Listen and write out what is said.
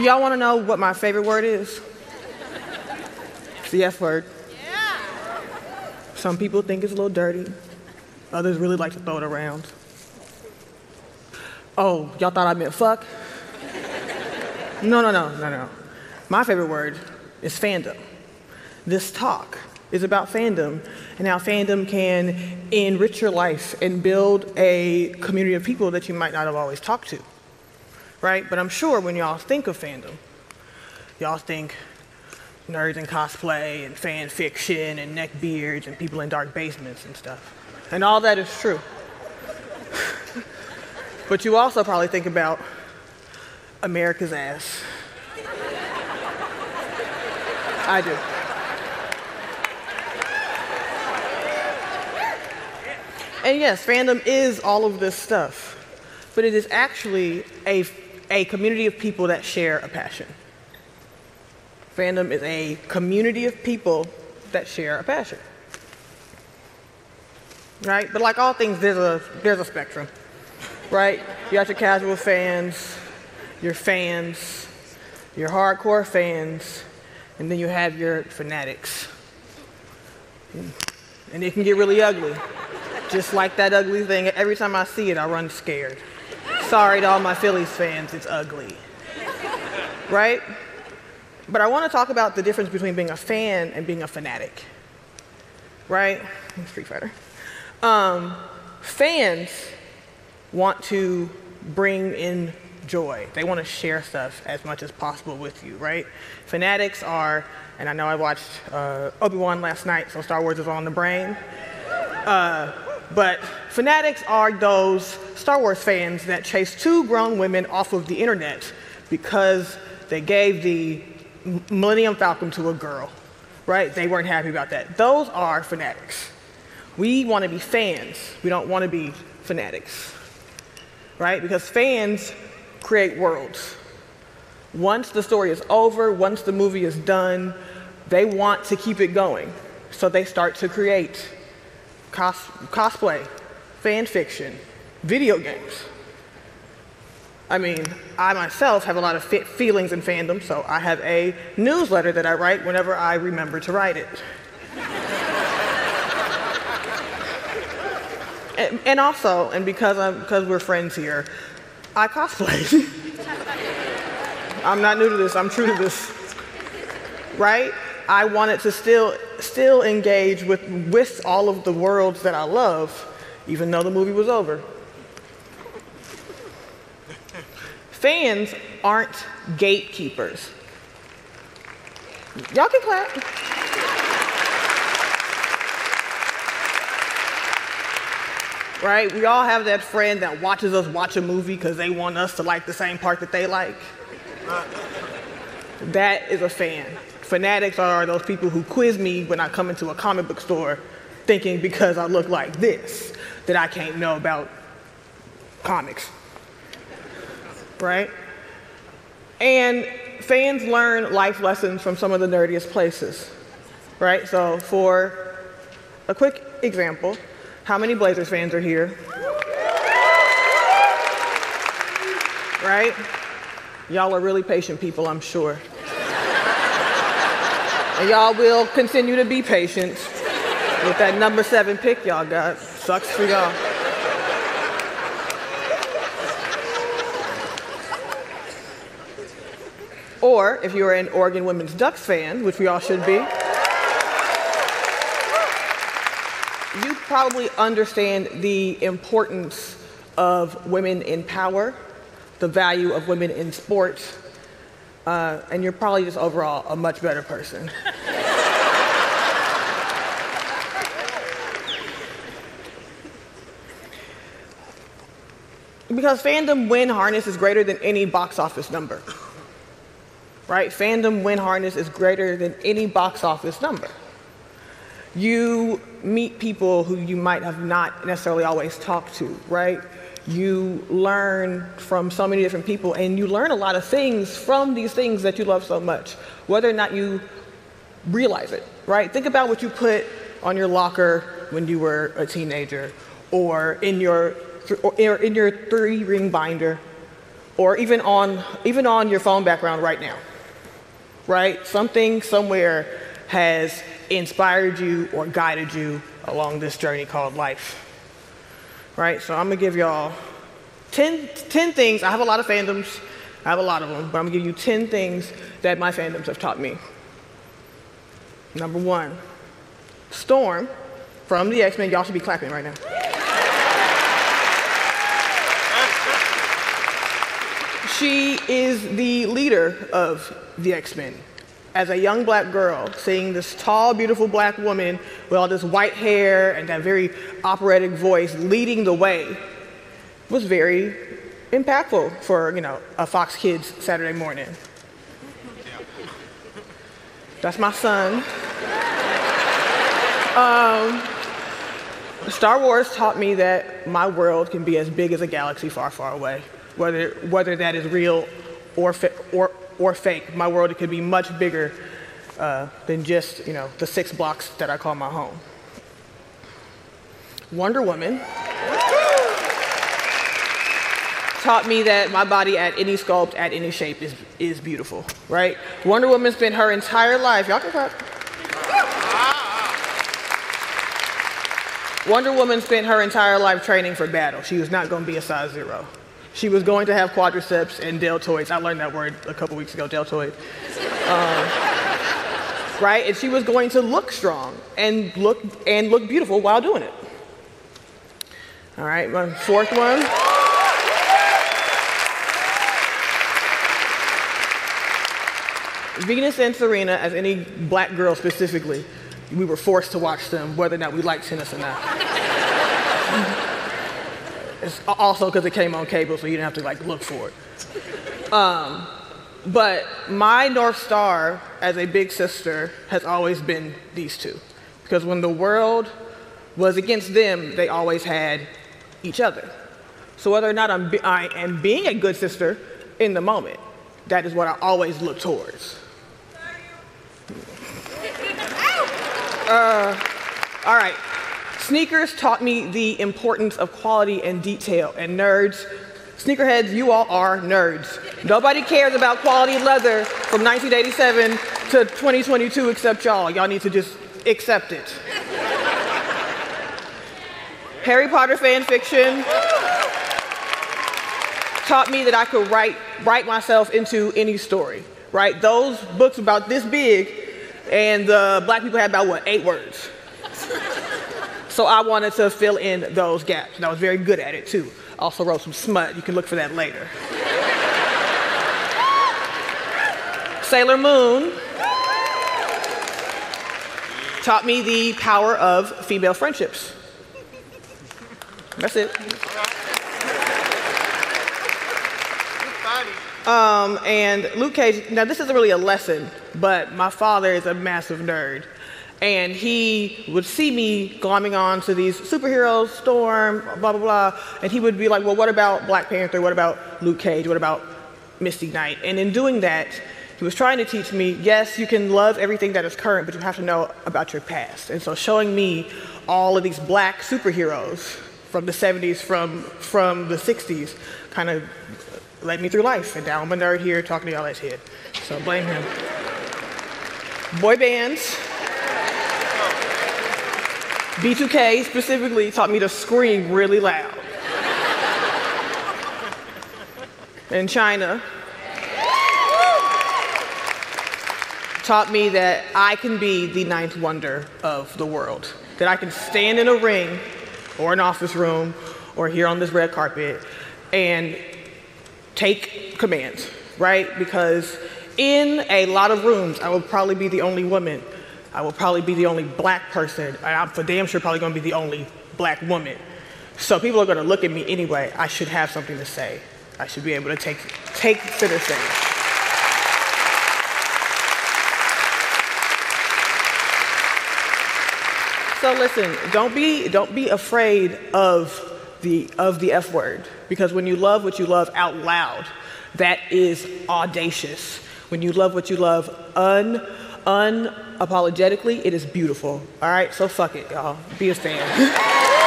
Do y'all want to know what my favorite word is? It's the F word. Yeah. Some people think it's a little dirty. Others really like to throw it around. Oh, y'all thought I meant fuck? No, no, no, no, no. My favorite word is fandom. This talk is about fandom and how fandom can enrich your life and build a community of people that you might not have always talked to. Right? But I'm sure when y'all think of fandom, y'all think nerds and cosplay and fan fiction and neckbeards and people in dark basements and stuff. And all that is true. but you also probably think about America's ass. I do. And yes, fandom is all of this stuff, but it is actually a, a community of people that share a passion. Fandom is a community of people that share a passion. Right? But like all things, there's a, there's a spectrum. Right? You got your casual fans, your fans, your hardcore fans, and then you have your fanatics. And it can get really ugly. Just like that ugly thing. Every time I see it, I run scared. Sorry to all my Phillies fans, it's ugly. Right? But I want to talk about the difference between being a fan and being a fanatic. Right? Street Fighter. Um, fans want to bring in joy. They want to share stuff as much as possible with you, right? Fanatics are, and I know I watched uh, Obi-Wan last night, so Star Wars is on the brain. Uh, but fanatics are those Star Wars fans that chase two grown women off of the internet because they gave the Millennium Falcon to a girl, right? They weren't happy about that. Those are fanatics. We want to be fans. We don't want to be fanatics, right? Because fans create worlds. Once the story is over, once the movie is done, they want to keep it going. So they start to create cos cosplay, fan fiction, video games. I mean, I myself have a lot of feelings in fandom, so I have a newsletter that I write whenever I remember to write it. and, and, also, and because, I'm, because we're friends here, I cosplay. I'm not new to this, I'm true to this. Right? I wanted to still, still engage with, with all of the worlds that I love, even though the movie was over. Fans aren't gatekeepers. Y'all can clap. Right? We all have that friend that watches us watch a movie because they want us to like the same part that they like. That is a fan. Fanatics are those people who quiz me when I come into a comic book store thinking because I look like this that I can't know about comics right? And fans learn life lessons from some of the nerdiest places, right? So for a quick example, how many Blazers fans are here? Right? Y'all are really patient people, I'm sure. And y'all will continue to be patient with that number seven pick y'all got. Sucks for y'all. Or if you're an Oregon Women's Ducks fan, which we all should be, you probably understand the importance of women in power, the value of women in sports, uh, and you're probably just overall a much better person. because fandom win harness is greater than any box office number right? Fandom win harness is greater than any box office number. You meet people who you might have not necessarily always talked to, right? You learn from so many different people, and you learn a lot of things from these things that you love so much, whether or not you realize it, right? Think about what you put on your locker when you were a teenager, or in your, or in your three ring binder, or even on, even on your phone background right now, right? Something somewhere has inspired you or guided you along this journey called life, right? So I'm gonna give y'all 10, 10 things. I have a lot of fandoms, I have a lot of them, but I'm gonna give you 10 things that my fandoms have taught me. Number one, Storm from the X Men. Y'all should be clapping right now. she is the leader of the X Men. As a young black girl, seeing this tall, beautiful black woman with all this white hair and that very operatic voice leading the way was very impactful for, you know, a Fox Kids Saturday morning. That's my son. Um, Star Wars taught me that my world can be as big as a galaxy far, far away. Whether, whether that is real or, or, or fake, my world could be much bigger uh, than just you know, the six blocks that I call my home. Wonder Woman taught me that my body at any sculpt, at any shape is, is beautiful, right? Wonder Woman spent her entire life, y'all can clap. Wonder Woman spent her entire life training for battle. She was not going to be a size zero. She was going to have quadriceps and deltoids. I learned that word a couple weeks ago, deltoid. Um, right? And she was going to look strong and look and look beautiful while doing it. All right, my fourth one. Venus and Serena, as any black girl specifically, we were forced to watch them, whether or not we liked tennis or not. It's also because it came on cable, so you didn't have to like look for it. Um, but my North Star as a big sister has always been these two. Because when the world was against them, they always had each other. So whether or not I'm be- I am being a good sister in the moment, that is what I always look towards. Uh, all right. Sneakers taught me the importance of quality and detail. And nerds, sneakerheads, you all are nerds. Nobody cares about quality leather from 1987 to 2022 except y'all. Y'all need to just accept it. Harry Potter fan fiction taught me that I could write, write myself into any story, right? Those books about this big and the black people had about what, eight words. So I wanted to fill in those gaps, and I was very good at it too. Also wrote some smut. You can look for that later. Sailor Moon taught me the power of female friendships. That's it. Um, and Luke Cage, now this isn't really a lesson, but my father is a massive nerd. And he would see me glomming on to these superheroes, Storm, blah, blah, blah. And he would be like, well, what about Black Panther? What about Luke Cage? What about Misty Knight? And in doing that, he was trying to teach me, yes, you can love everything that is current, but you have to know about your past. And so showing me all of these black superheroes from the 70s, from, from the 60s, kind of led me through life. And now I'm a nerd here talking to y'all as head. So blame him. Boy bands. B2K specifically taught me to scream really loud. In Chyna, taught me that I can be the ninth wonder of the world. That I can stand in a ring or an office room or here on this red carpet and take commands, right? Because in a lot of rooms, I will probably be the only woman. I will probably be the only black person. I'm for damn sure probably gonna be the only black woman. So people are gonna look at me anyway. I should have something to say. I should be able to take, take center stage. So listen, don't be, don't be afraid of the, of the F word. Because when you love what you love out loud, that is audacious. When you love what you love un, unapologetically, it is beautiful. All right, so fuck it, y'all. Be a fan.